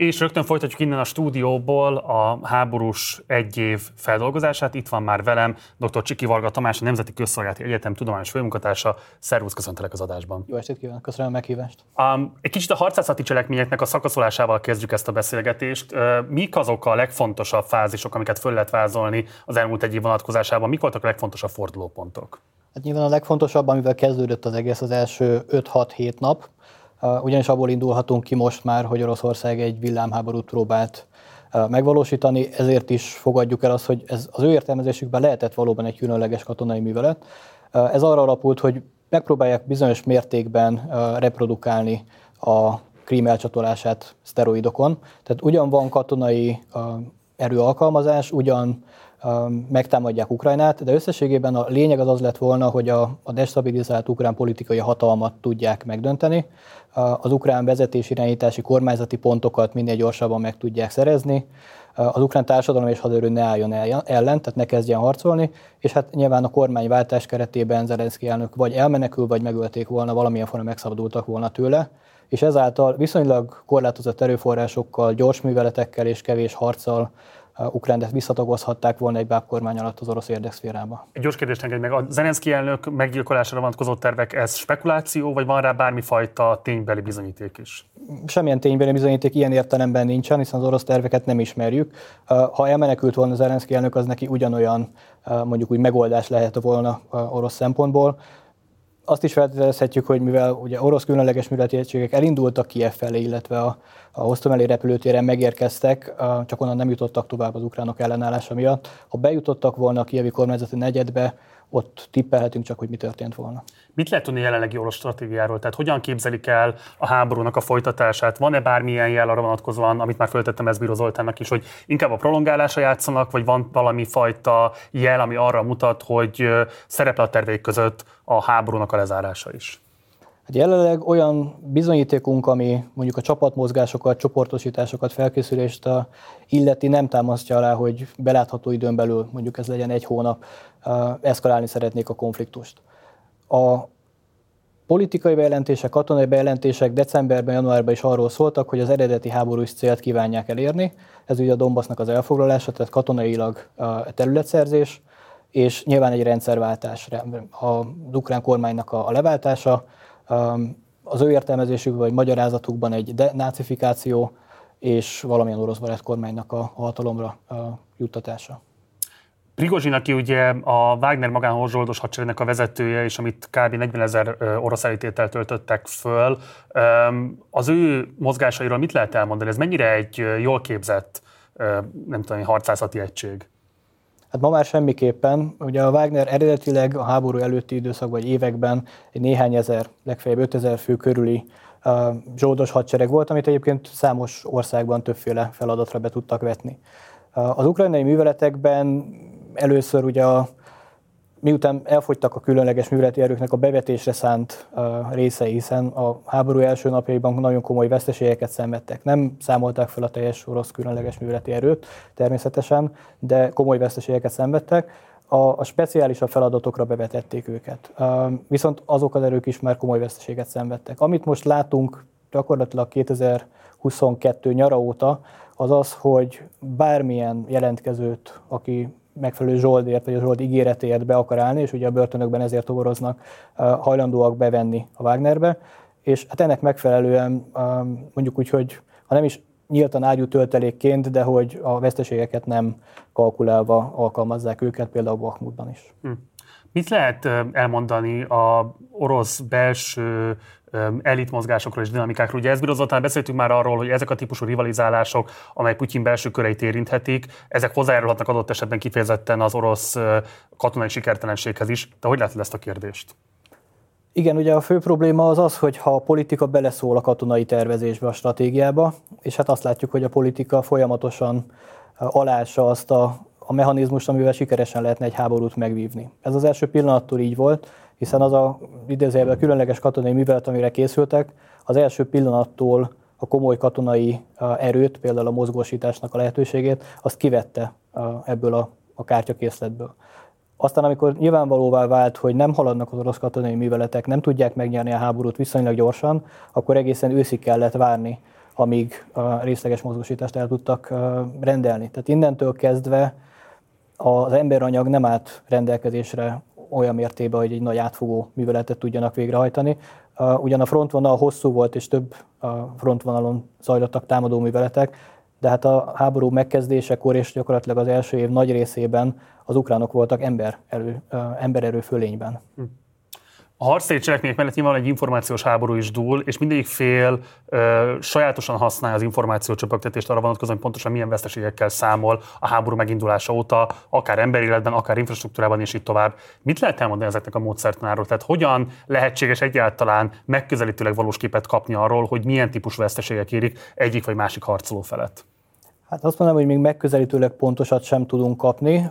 És rögtön folytatjuk innen a stúdióból a háborús egy év feldolgozását. Itt van már velem dr. Csiki Varga Tamás, a Nemzeti Közszolgálati Egyetem tudományos főmunkatársa. Szervusz, köszöntelek az adásban. Jó estét kívánok, köszönöm a meghívást. Um, egy kicsit a harcászati cselekményeknek a szakaszolásával kezdjük ezt a beszélgetést. Mik azok a legfontosabb fázisok, amiket föl lehet vázolni az elmúlt egy év vonatkozásában? Mik voltak a legfontosabb fordulópontok? Hát nyilván a legfontosabb, amivel kezdődött az egész az első 5-6-7 nap, ugyanis abból indulhatunk ki most már, hogy Oroszország egy villámháborút próbált megvalósítani, ezért is fogadjuk el azt, hogy ez az ő értelmezésükben lehetett valóban egy különleges katonai művelet. Ez arra alapult, hogy megpróbálják bizonyos mértékben reprodukálni a krím elcsatolását szteroidokon. Tehát ugyan van katonai erőalkalmazás, ugyan megtámadják Ukrajnát, de összességében a lényeg az az lett volna, hogy a, a destabilizált ukrán politikai hatalmat tudják megdönteni, az ukrán vezetés irányítási kormányzati pontokat minél gyorsabban meg tudják szerezni, az ukrán társadalom és haderő ne álljon ellen, tehát ne kezdjen harcolni, és hát nyilván a kormányváltás keretében Zelenszky elnök vagy elmenekül, vagy megölték volna, valamilyen formában megszabadultak volna tőle, és ezáltal viszonylag korlátozott erőforrásokkal, gyors műveletekkel és kevés harccal Ukránt visszatagozhatták volna egy bábkormány alatt az orosz érdekszférába. Egy gyors kérdést engedj meg. A Zelenszky elnök meggyilkolására vonatkozó tervek, ez spekuláció, vagy van rá bármifajta ténybeli bizonyíték is? Semmilyen ténybeli bizonyíték ilyen értelemben nincsen, hiszen az orosz terveket nem ismerjük. Ha elmenekült volna Zelenszky elnök, az neki ugyanolyan mondjuk úgy megoldás lehet volna orosz szempontból azt is feltételezhetjük, hogy mivel ugye orosz különleges műveleti egységek elindultak Kiev felé, illetve a, a Hostomeli repülőtéren megérkeztek, csak onnan nem jutottak tovább az ukránok ellenállása miatt. Ha bejutottak volna a kievi kormányzati negyedbe, ott tippelhetünk csak, hogy mi történt volna. Mit lehet tudni jelenlegi orosz stratégiáról? Tehát hogyan képzelik el a háborúnak a folytatását? Van-e bármilyen jel arra vonatkozóan, amit már föltettem Ezbíró Zoltánnak is, hogy inkább a prolongálásra játszanak, vagy van valami fajta jel, ami arra mutat, hogy szerepel a terveik között a háborúnak a lezárása is? Hát jelenleg olyan bizonyítékunk, ami mondjuk a csapatmozgásokat, csoportosításokat, felkészülést illeti, nem támasztja alá, hogy belátható időn belül, mondjuk ez legyen egy hónap, eszkalálni szeretnék a konfliktust. A politikai bejelentések, katonai bejelentések decemberben, januárban is arról szóltak, hogy az eredeti háborús célt kívánják elérni. Ez ugye a Donbassnak az elfoglalása, tehát katonailag területszerzés, és nyilván egy rendszerváltás, az ukrán kormánynak a leváltása, az ő értelmezésükben vagy magyarázatukban egy denácifikáció és valamilyen orosz barát kormánynak a hatalomra juttatása. Prigozsin, aki ugye a Wagner magánhorzsoldos hadseregnek a vezetője, és amit kb. 40 ezer orosz elítétel töltöttek föl, az ő mozgásairól mit lehet elmondani? Ez mennyire egy jól képzett, nem tudom, harcászati egység? Hát ma már semmiképpen. Ugye a Wagner eredetileg a háború előtti időszakban, vagy években egy néhány ezer, legfeljebb 5000 fő körüli zsoldos hadsereg volt, amit egyébként számos országban többféle feladatra be tudtak vetni. Az ukrajnai műveletekben először ugye a miután elfogytak a különleges műveleti erőknek a bevetésre szánt uh, hiszen a háború első napjaiban nagyon komoly veszteségeket szenvedtek. Nem számolták fel a teljes orosz különleges műveleti erőt természetesen, de komoly veszteségeket szenvedtek. A, a speciálisabb feladatokra bevetették őket. Viszont azok az erők is már komoly veszteséget szenvedtek. Amit most látunk gyakorlatilag 2022 nyara óta, az az, hogy bármilyen jelentkezőt, aki megfelelő zsoldért, vagy a zsold ígéretért be akar állni, és ugye a börtönökben ezért toboroznak, hajlandóak bevenni a Wagnerbe, és hát ennek megfelelően mondjuk úgy, hogy ha nem is nyíltan ágyú töltelékként, de hogy a veszteségeket nem kalkulálva alkalmazzák őket, például Bakhmutban is. Hm. Mit lehet elmondani a orosz belső elitmozgásokról és dinamikákról. Ugye ezt bírozottan beszéltünk már arról, hogy ezek a típusú rivalizálások, amely Putyin belső köreit érinthetik, ezek hozzájárulhatnak adott esetben kifejezetten az orosz katonai sikertelenséghez is. De hogy látod ezt a kérdést? Igen, ugye a fő probléma az az, hogy ha a politika beleszól a katonai tervezésbe, a stratégiába, és hát azt látjuk, hogy a politika folyamatosan alása azt a, a mechanizmust, amivel sikeresen lehetne egy háborút megvívni. Ez az első pillanattól így volt, hiszen az a idézőjelben különleges katonai művelet, amire készültek, az első pillanattól a komoly katonai erőt, például a mozgósításnak a lehetőségét, azt kivette ebből a, a kártyakészletből. Aztán, amikor nyilvánvalóvá vált, hogy nem haladnak az orosz katonai műveletek, nem tudják megnyerni a háborút viszonylag gyorsan, akkor egészen őszig kellett várni amíg a részleges mozgósítást el tudtak rendelni. Tehát innentől kezdve az emberanyag nem állt rendelkezésre olyan mértében, hogy egy nagy átfogó műveletet tudjanak végrehajtani. Ugyan a frontvonal hosszú volt, és több frontvonalon zajlottak támadó műveletek, de hát a háború megkezdésekor és gyakorlatilag az első év nagy részében az ukránok voltak ember erő, embererő fölényben. Hm. A harctéri cselekmények mellett nyilván egy információs háború is dúl, és mindegyik fél ö, sajátosan használja az információ csöpögtetést arra vonatkozóan, hogy pontosan milyen veszteségekkel számol a háború megindulása óta, akár emberi életben, akár infrastruktúrában, és így tovább. Mit lehet elmondani ezeknek a módszertanáról? Tehát hogyan lehetséges egyáltalán megközelítőleg valós képet kapni arról, hogy milyen típusú veszteségek érik egyik vagy másik harcoló felett? Hát azt mondom, hogy még megközelítőleg pontosat sem tudunk kapni.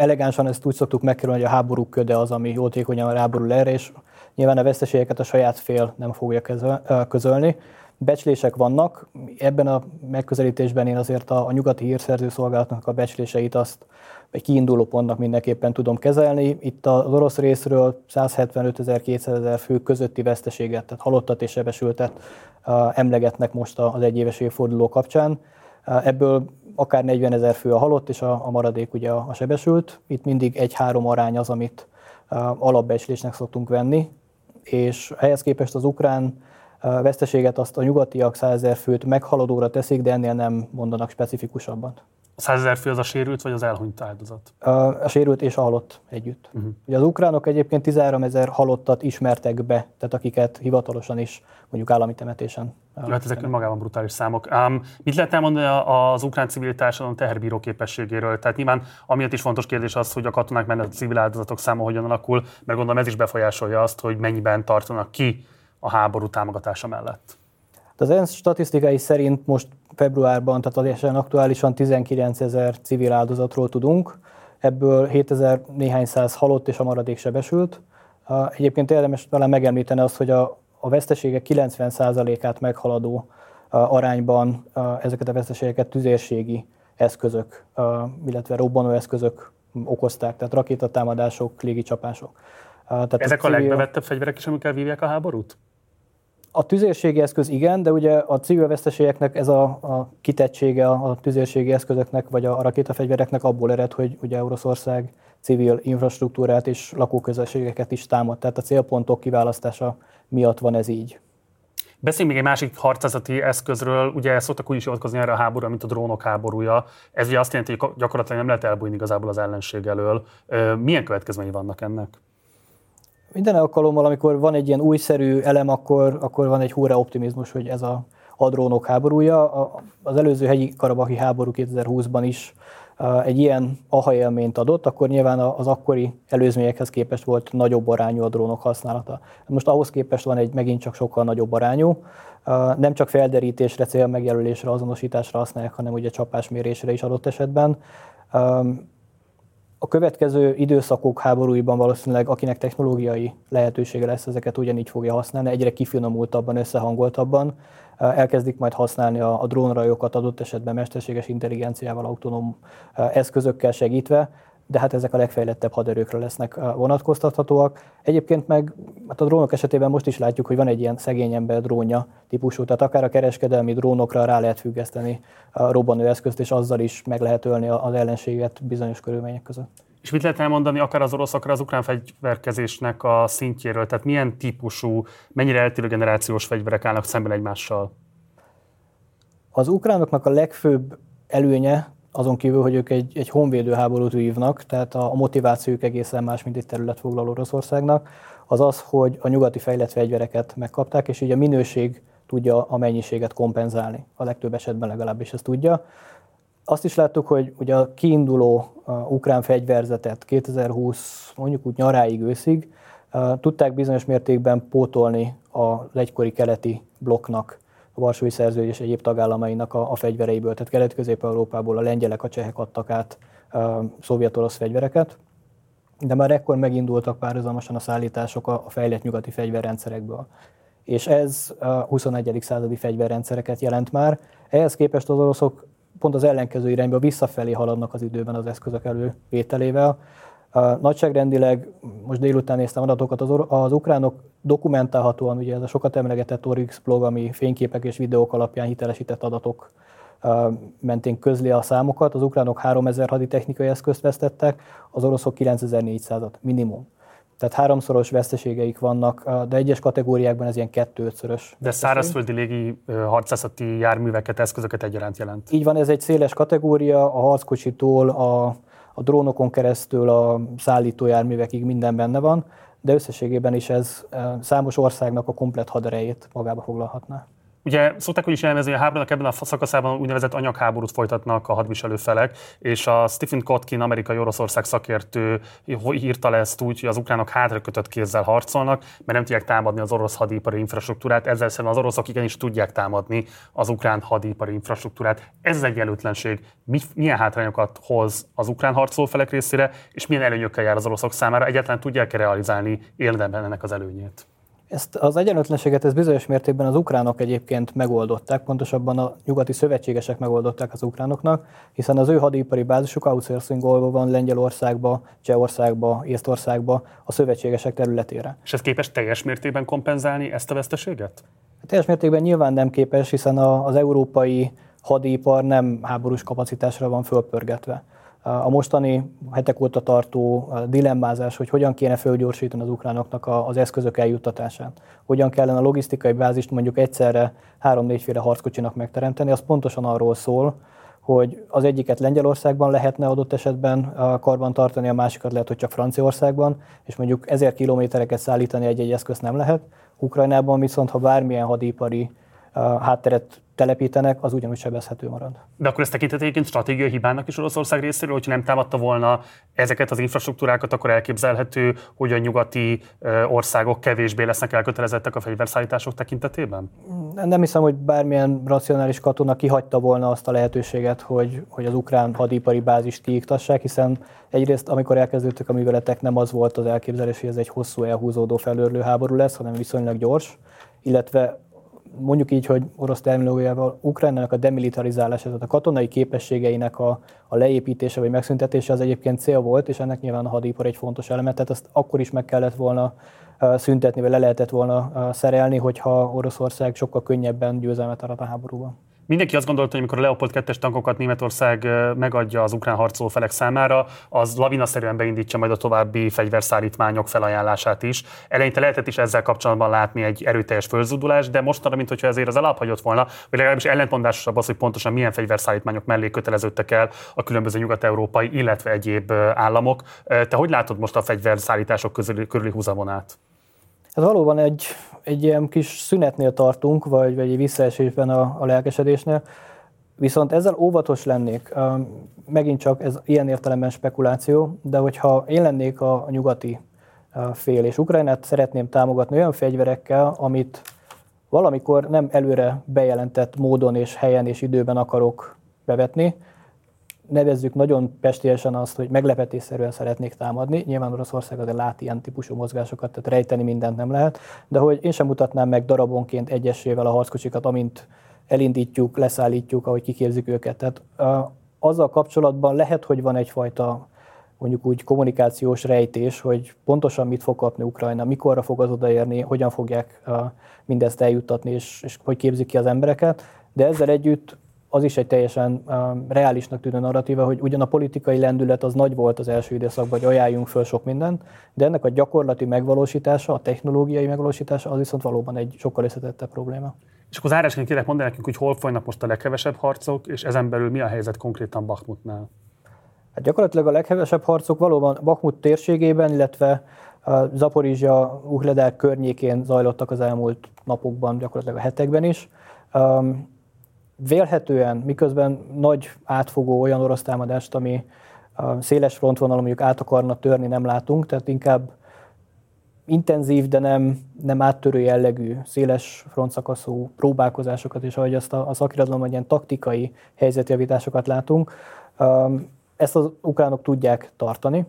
Elegánsan ezt úgy szoktuk megkerülni, hogy a háború köde az, ami jótékonyan ráborul erre, és nyilván a veszteségeket a saját fél nem fogja közölni. Becslések vannak, ebben a megközelítésben én azért a, a nyugati hírszerző szolgálatnak a becsléseit azt egy kiinduló pontnak mindenképpen tudom kezelni. Itt az orosz részről 175 ezer, 200 ezer fő közötti veszteséget, tehát halottat és sebesültet emlegetnek most az egyéves évforduló kapcsán. Ebből akár 40 ezer fő a halott, és a, a maradék ugye a, a sebesült. Itt mindig egy-három arány az, amit alapbecslésnek szoktunk venni, és ehhez képest az ukrán veszteséget azt a nyugatiak 100 ezer főt meghaladóra teszik, de ennél nem mondanak specifikusabban. A 100 ezer fő az a sérült, vagy az elhunyt áldozat? A sérült és a halott együtt. Uh-huh. Ugye az ukránok egyébként 13 ezer halottat ismertek be, tehát akiket hivatalosan is mondjuk állami temetésen. Jó, hát ezek önmagában brutális számok. Um, mit lehet elmondani az ukrán civil társadalom teherbíró képességéről? Tehát nyilván amiatt is fontos kérdés az, hogy a katonák mellett a civil áldozatok száma hogyan alakul, mert gondolom ez is befolyásolja azt, hogy mennyiben tartanak ki a háború támogatása mellett. Az ENSZ statisztikai szerint most februárban, tehát teljesen aktuálisan 19 ezer civil áldozatról tudunk, ebből 7 ezer néhány száz halott és a maradék sebesült. Egyébként érdemes talán megemlíteni azt, hogy a, a veszteségek 90%-át meghaladó arányban ezeket a veszteségeket tüzérségi eszközök, illetve robbanó eszközök okozták, tehát rakétatámadások, légicsapások. Tehát Ezek a, civil... a legbevettebb fegyverek is, amikkel vívják a háborút? A tüzérségi eszköz igen, de ugye a civil veszteségeknek ez a, a kitettsége a tüzérségi eszközöknek, vagy a rakétafegyvereknek abból ered, hogy ugye Oroszország civil infrastruktúrát és lakóközösségeket is támad. Tehát a célpontok kiválasztása miatt van ez így. Beszéljünk még egy másik harcászati eszközről, ugye szoktak úgy is hivatkozni erre a háborúra, mint a drónok háborúja. Ez ugye azt jelenti, hogy gyakorlatilag nem lehet elbújni igazából az ellenség elől. Milyen következményei vannak ennek? Minden alkalommal, amikor van egy ilyen újszerű elem, akkor, akkor van egy húra optimizmus, hogy ez a, a drónok háborúja. Az előző hegyi karabahi háború 2020-ban is egy ilyen aha élményt adott, akkor nyilván az akkori előzményekhez képest volt nagyobb arányú a drónok használata. Most ahhoz képest van egy megint csak sokkal nagyobb arányú. Nem csak felderítésre, célmegjelölésre, azonosításra használják, hanem ugye csapásmérésre is adott esetben. A következő időszakok háborúiban valószínűleg, akinek technológiai lehetősége lesz, ezeket ugyanígy fogja használni, egyre kifinomultabban, összehangoltabban. Elkezdik majd használni a, a drónrajokat adott esetben mesterséges intelligenciával, autonóm eszközökkel segítve, de hát ezek a legfejlettebb haderőkre lesznek vonatkoztathatóak. Egyébként meg hát a drónok esetében most is látjuk, hogy van egy ilyen szegény ember drónja típusú, tehát akár a kereskedelmi drónokra rá lehet függeszteni a robbanóeszközt, és azzal is meg lehet ölni az ellenséget bizonyos körülmények között. És mit lehet elmondani akár az orosz, akár az ukrán fegyverkezésnek a szintjéről? Tehát milyen típusú, mennyire eltérő generációs fegyverek állnak szemben egymással? Az ukránoknak a legfőbb előnye, azon kívül, hogy ők egy, egy honvédő háborút vívnak, tehát a, a motivációjuk egészen más, mint egy területfoglaló Oroszországnak, az az, hogy a nyugati fejlett fegyvereket megkapták, és így a minőség tudja a mennyiséget kompenzálni. A legtöbb esetben legalábbis ezt tudja. Azt is láttuk, hogy ugye a kiinduló ukrán fegyverzetet 2020 mondjuk úgy nyaráig, őszig tudták bizonyos mértékben pótolni a egykori keleti blokknak a Varsói Szerződés egyéb tagállamainak a, a fegyvereiből. Tehát Kelet-Közép-Európából a lengyelek, a csehek adtak át szovjet-orosz fegyvereket, de már ekkor megindultak párhuzamosan a szállítások a, a fejlett nyugati fegyverrendszerekből. És ez a 21. századi fegyverrendszereket jelent már. Ehhez képest az oroszok pont az ellenkező irányba visszafelé haladnak az időben az eszközök elővételével. Nagyságrendileg, most délután néztem adatokat, az, az ukránok dokumentálhatóan, ugye ez a sokat emlegetett Orix blog, ami fényképek és videók alapján hitelesített adatok mentén közli a számokat. Az ukránok 3000 haditechnikai eszközt vesztettek, az oroszok 9400-at minimum. Tehát háromszoros veszteségeik vannak, de egyes kategóriákban ez ilyen kettő-ötszörös. De szárazföldi légi harcászati járműveket, eszközöket egyaránt jelent. Így van, ez egy széles kategória, a harckocsitól a, a drónokon keresztül a szállítójárművekig minden benne van, de összességében is ez számos országnak a komplet haderejét magába foglalhatná. Ugye szokták úgy is jelmezni, hogy a háborúnak ebben a szakaszában úgynevezett anyagháborút folytatnak a hadviselő felek, és a Stephen Kotkin, amerikai Oroszország szakértő írta le ezt úgy, hogy az ukránok hátra kötött kézzel harcolnak, mert nem tudják támadni az orosz hadipari infrastruktúrát, ezzel szemben az oroszok igenis tudják támadni az ukrán hadipari infrastruktúrát. Ez egy egyenlőtlenség. milyen hátrányokat hoz az ukrán harcolófelek részére, és milyen előnyökkel jár az oroszok számára? Egyáltalán tudják-e realizálni érdemben ennek az előnyét? Ezt az egyenlőtlenséget ez bizonyos mértékben az ukránok egyébként megoldották, pontosabban a nyugati szövetségesek megoldották az ukránoknak, hiszen az ő hadipari bázisuk outsourcingolva van Lengyelországba, Csehországba, Észtországba, a szövetségesek területére. És ez képes teljes mértékben kompenzálni ezt a veszteséget? Teljes mértékben nyilván nem képes, hiszen az európai hadipar nem háborús kapacitásra van fölpörgetve a mostani hetek óta tartó dilemmázás, hogy hogyan kéne fölgyorsítani az ukránoknak az eszközök eljuttatását, hogyan kellene a logisztikai bázist mondjuk egyszerre három-négyféle harckocsinak megteremteni, az pontosan arról szól, hogy az egyiket Lengyelországban lehetne adott esetben karban tartani, a másikat lehet, hogy csak Franciaországban, és mondjuk ezer kilométereket szállítani egy-egy eszközt nem lehet. Ukrajnában viszont, ha bármilyen hadipari hátteret telepítenek, az ugyanúgy sebezhető marad. De akkor ezt tekinthet egyébként stratégiai hibának is Oroszország részéről, hogyha nem támadta volna ezeket az infrastruktúrákat, akkor elképzelhető, hogy a nyugati országok kevésbé lesznek elkötelezettek a fegyverszállítások tekintetében? Nem hiszem, hogy bármilyen racionális katona kihagyta volna azt a lehetőséget, hogy, hogy az ukrán hadipari bázist kiiktassák, hiszen egyrészt, amikor elkezdődtek a műveletek, nem az volt az elképzelés, hogy ez egy hosszú elhúzódó felőrlő háború lesz, hanem viszonylag gyors, illetve mondjuk így, hogy orosz terminológiával Ukrajnának a demilitarizálása, tehát a katonai képességeinek a, a leépítése vagy megszüntetése az egyébként cél volt, és ennek nyilván a hadipar egy fontos eleme, tehát azt akkor is meg kellett volna szüntetni, vagy le lehetett volna szerelni, hogyha Oroszország sokkal könnyebben győzelmet arat a háborúban. Mindenki azt gondolta, hogy amikor a Leopold 2-es tankokat Németország megadja az ukrán harcoló felek számára, az lavinaszerűen beindítja majd a további fegyverszállítmányok felajánlását is. Eleinte lehetett is ezzel kapcsolatban látni egy erőteljes fölzúdulást, de mostanra, mint hogyha ezért az elaphagyott volna, vagy legalábbis ellentmondásosabb az, hogy pontosan milyen fegyverszállítmányok mellé köteleződtek el a különböző nyugat-európai, illetve egyéb államok. Te hogy látod most a fegyverszállítások közül, körüli húzavonát? Ez valóban egy, egy ilyen kis szünetnél tartunk, vagy, vagy egy visszaesésben a, a lelkesedésnél. Viszont ezzel óvatos lennék. Megint csak ez ilyen értelemben spekuláció, de hogyha én lennék a, a nyugati fél, és Ukrajnát szeretném támogatni olyan fegyverekkel, amit valamikor nem előre bejelentett módon és helyen és időben akarok bevetni, nevezzük nagyon pestélyesen azt, hogy meglepetésszerűen szeretnék támadni. Nyilván Oroszország azért lát ilyen típusú mozgásokat, tehát rejteni mindent nem lehet, de hogy én sem mutatnám meg darabonként egyesével a harckocsikat, amint elindítjuk, leszállítjuk, ahogy kiképzik őket. Tehát azzal kapcsolatban lehet, hogy van egyfajta mondjuk úgy kommunikációs rejtés, hogy pontosan mit fog kapni Ukrajna, mikorra fog az odaérni, hogyan fogják mindezt eljuttatni, és, és hogy képzik ki az embereket. De ezzel együtt az is egy teljesen um, reálisnak tűnő narratíva, hogy ugyan a politikai lendület az nagy volt az első időszakban, hogy ajánljunk föl sok mindent, de ennek a gyakorlati megvalósítása, a technológiai megvalósítása az viszont valóban egy sokkal összetettebb probléma. És akkor zárásként kérlek mondani nekünk, hogy hol folynak most a leghevesebb harcok, és ezen belül mi a helyzet konkrétan Bakhmutnál? Hát gyakorlatilag a leghevesebb harcok valóban Bakhmut térségében, illetve a Zaporizsia, Uhledák környékén zajlottak az elmúlt napokban, gyakorlatilag a hetekben is. Um, vélhetően, miközben nagy átfogó olyan orosz támadást, ami széles frontvonalon mondjuk át akarna törni, nem látunk, tehát inkább intenzív, de nem, nem áttörő jellegű, széles frontszakaszú próbálkozásokat, és ahogy azt a, a szakirodalomban ilyen taktikai helyzetjavításokat látunk, ezt az ukránok tudják tartani,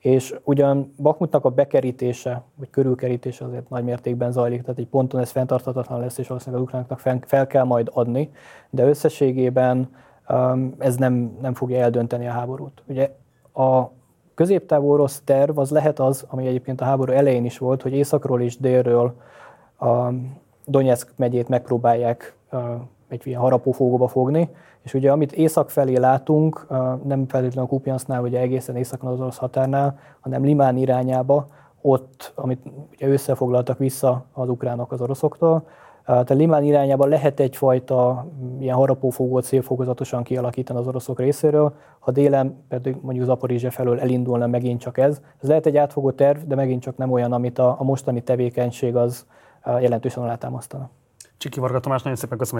és ugyan Bakmutnak a bekerítése, vagy körülkerítése azért nagy mértékben zajlik, tehát egy ponton ez fenntarthatatlan lesz, és valószínűleg az ukránoknak fel, kell majd adni, de összességében um, ez nem, nem fogja eldönteni a háborút. Ugye a középtávú orosz terv az lehet az, ami egyébként a háború elején is volt, hogy északról és délről a Donetsk megyét megpróbálják egy ilyen harapófógóba fogni, és ugye amit észak felé látunk, nem feltétlenül a Kupiansznál, ugye egészen északon az orosz határnál, hanem Limán irányába, ott, amit ugye összefoglaltak vissza az ukránok az oroszoktól, tehát Limán irányában lehet egyfajta ilyen harapófogót szélfokozatosan kialakítani az oroszok részéről, ha délen pedig mondjuk Zaporizse felől elindulna megint csak ez. Ez lehet egy átfogó terv, de megint csak nem olyan, amit a, a mostani tevékenység az jelentősen alátámasztana. Csiki Varga Tamás, nagyon szépen köszönöm,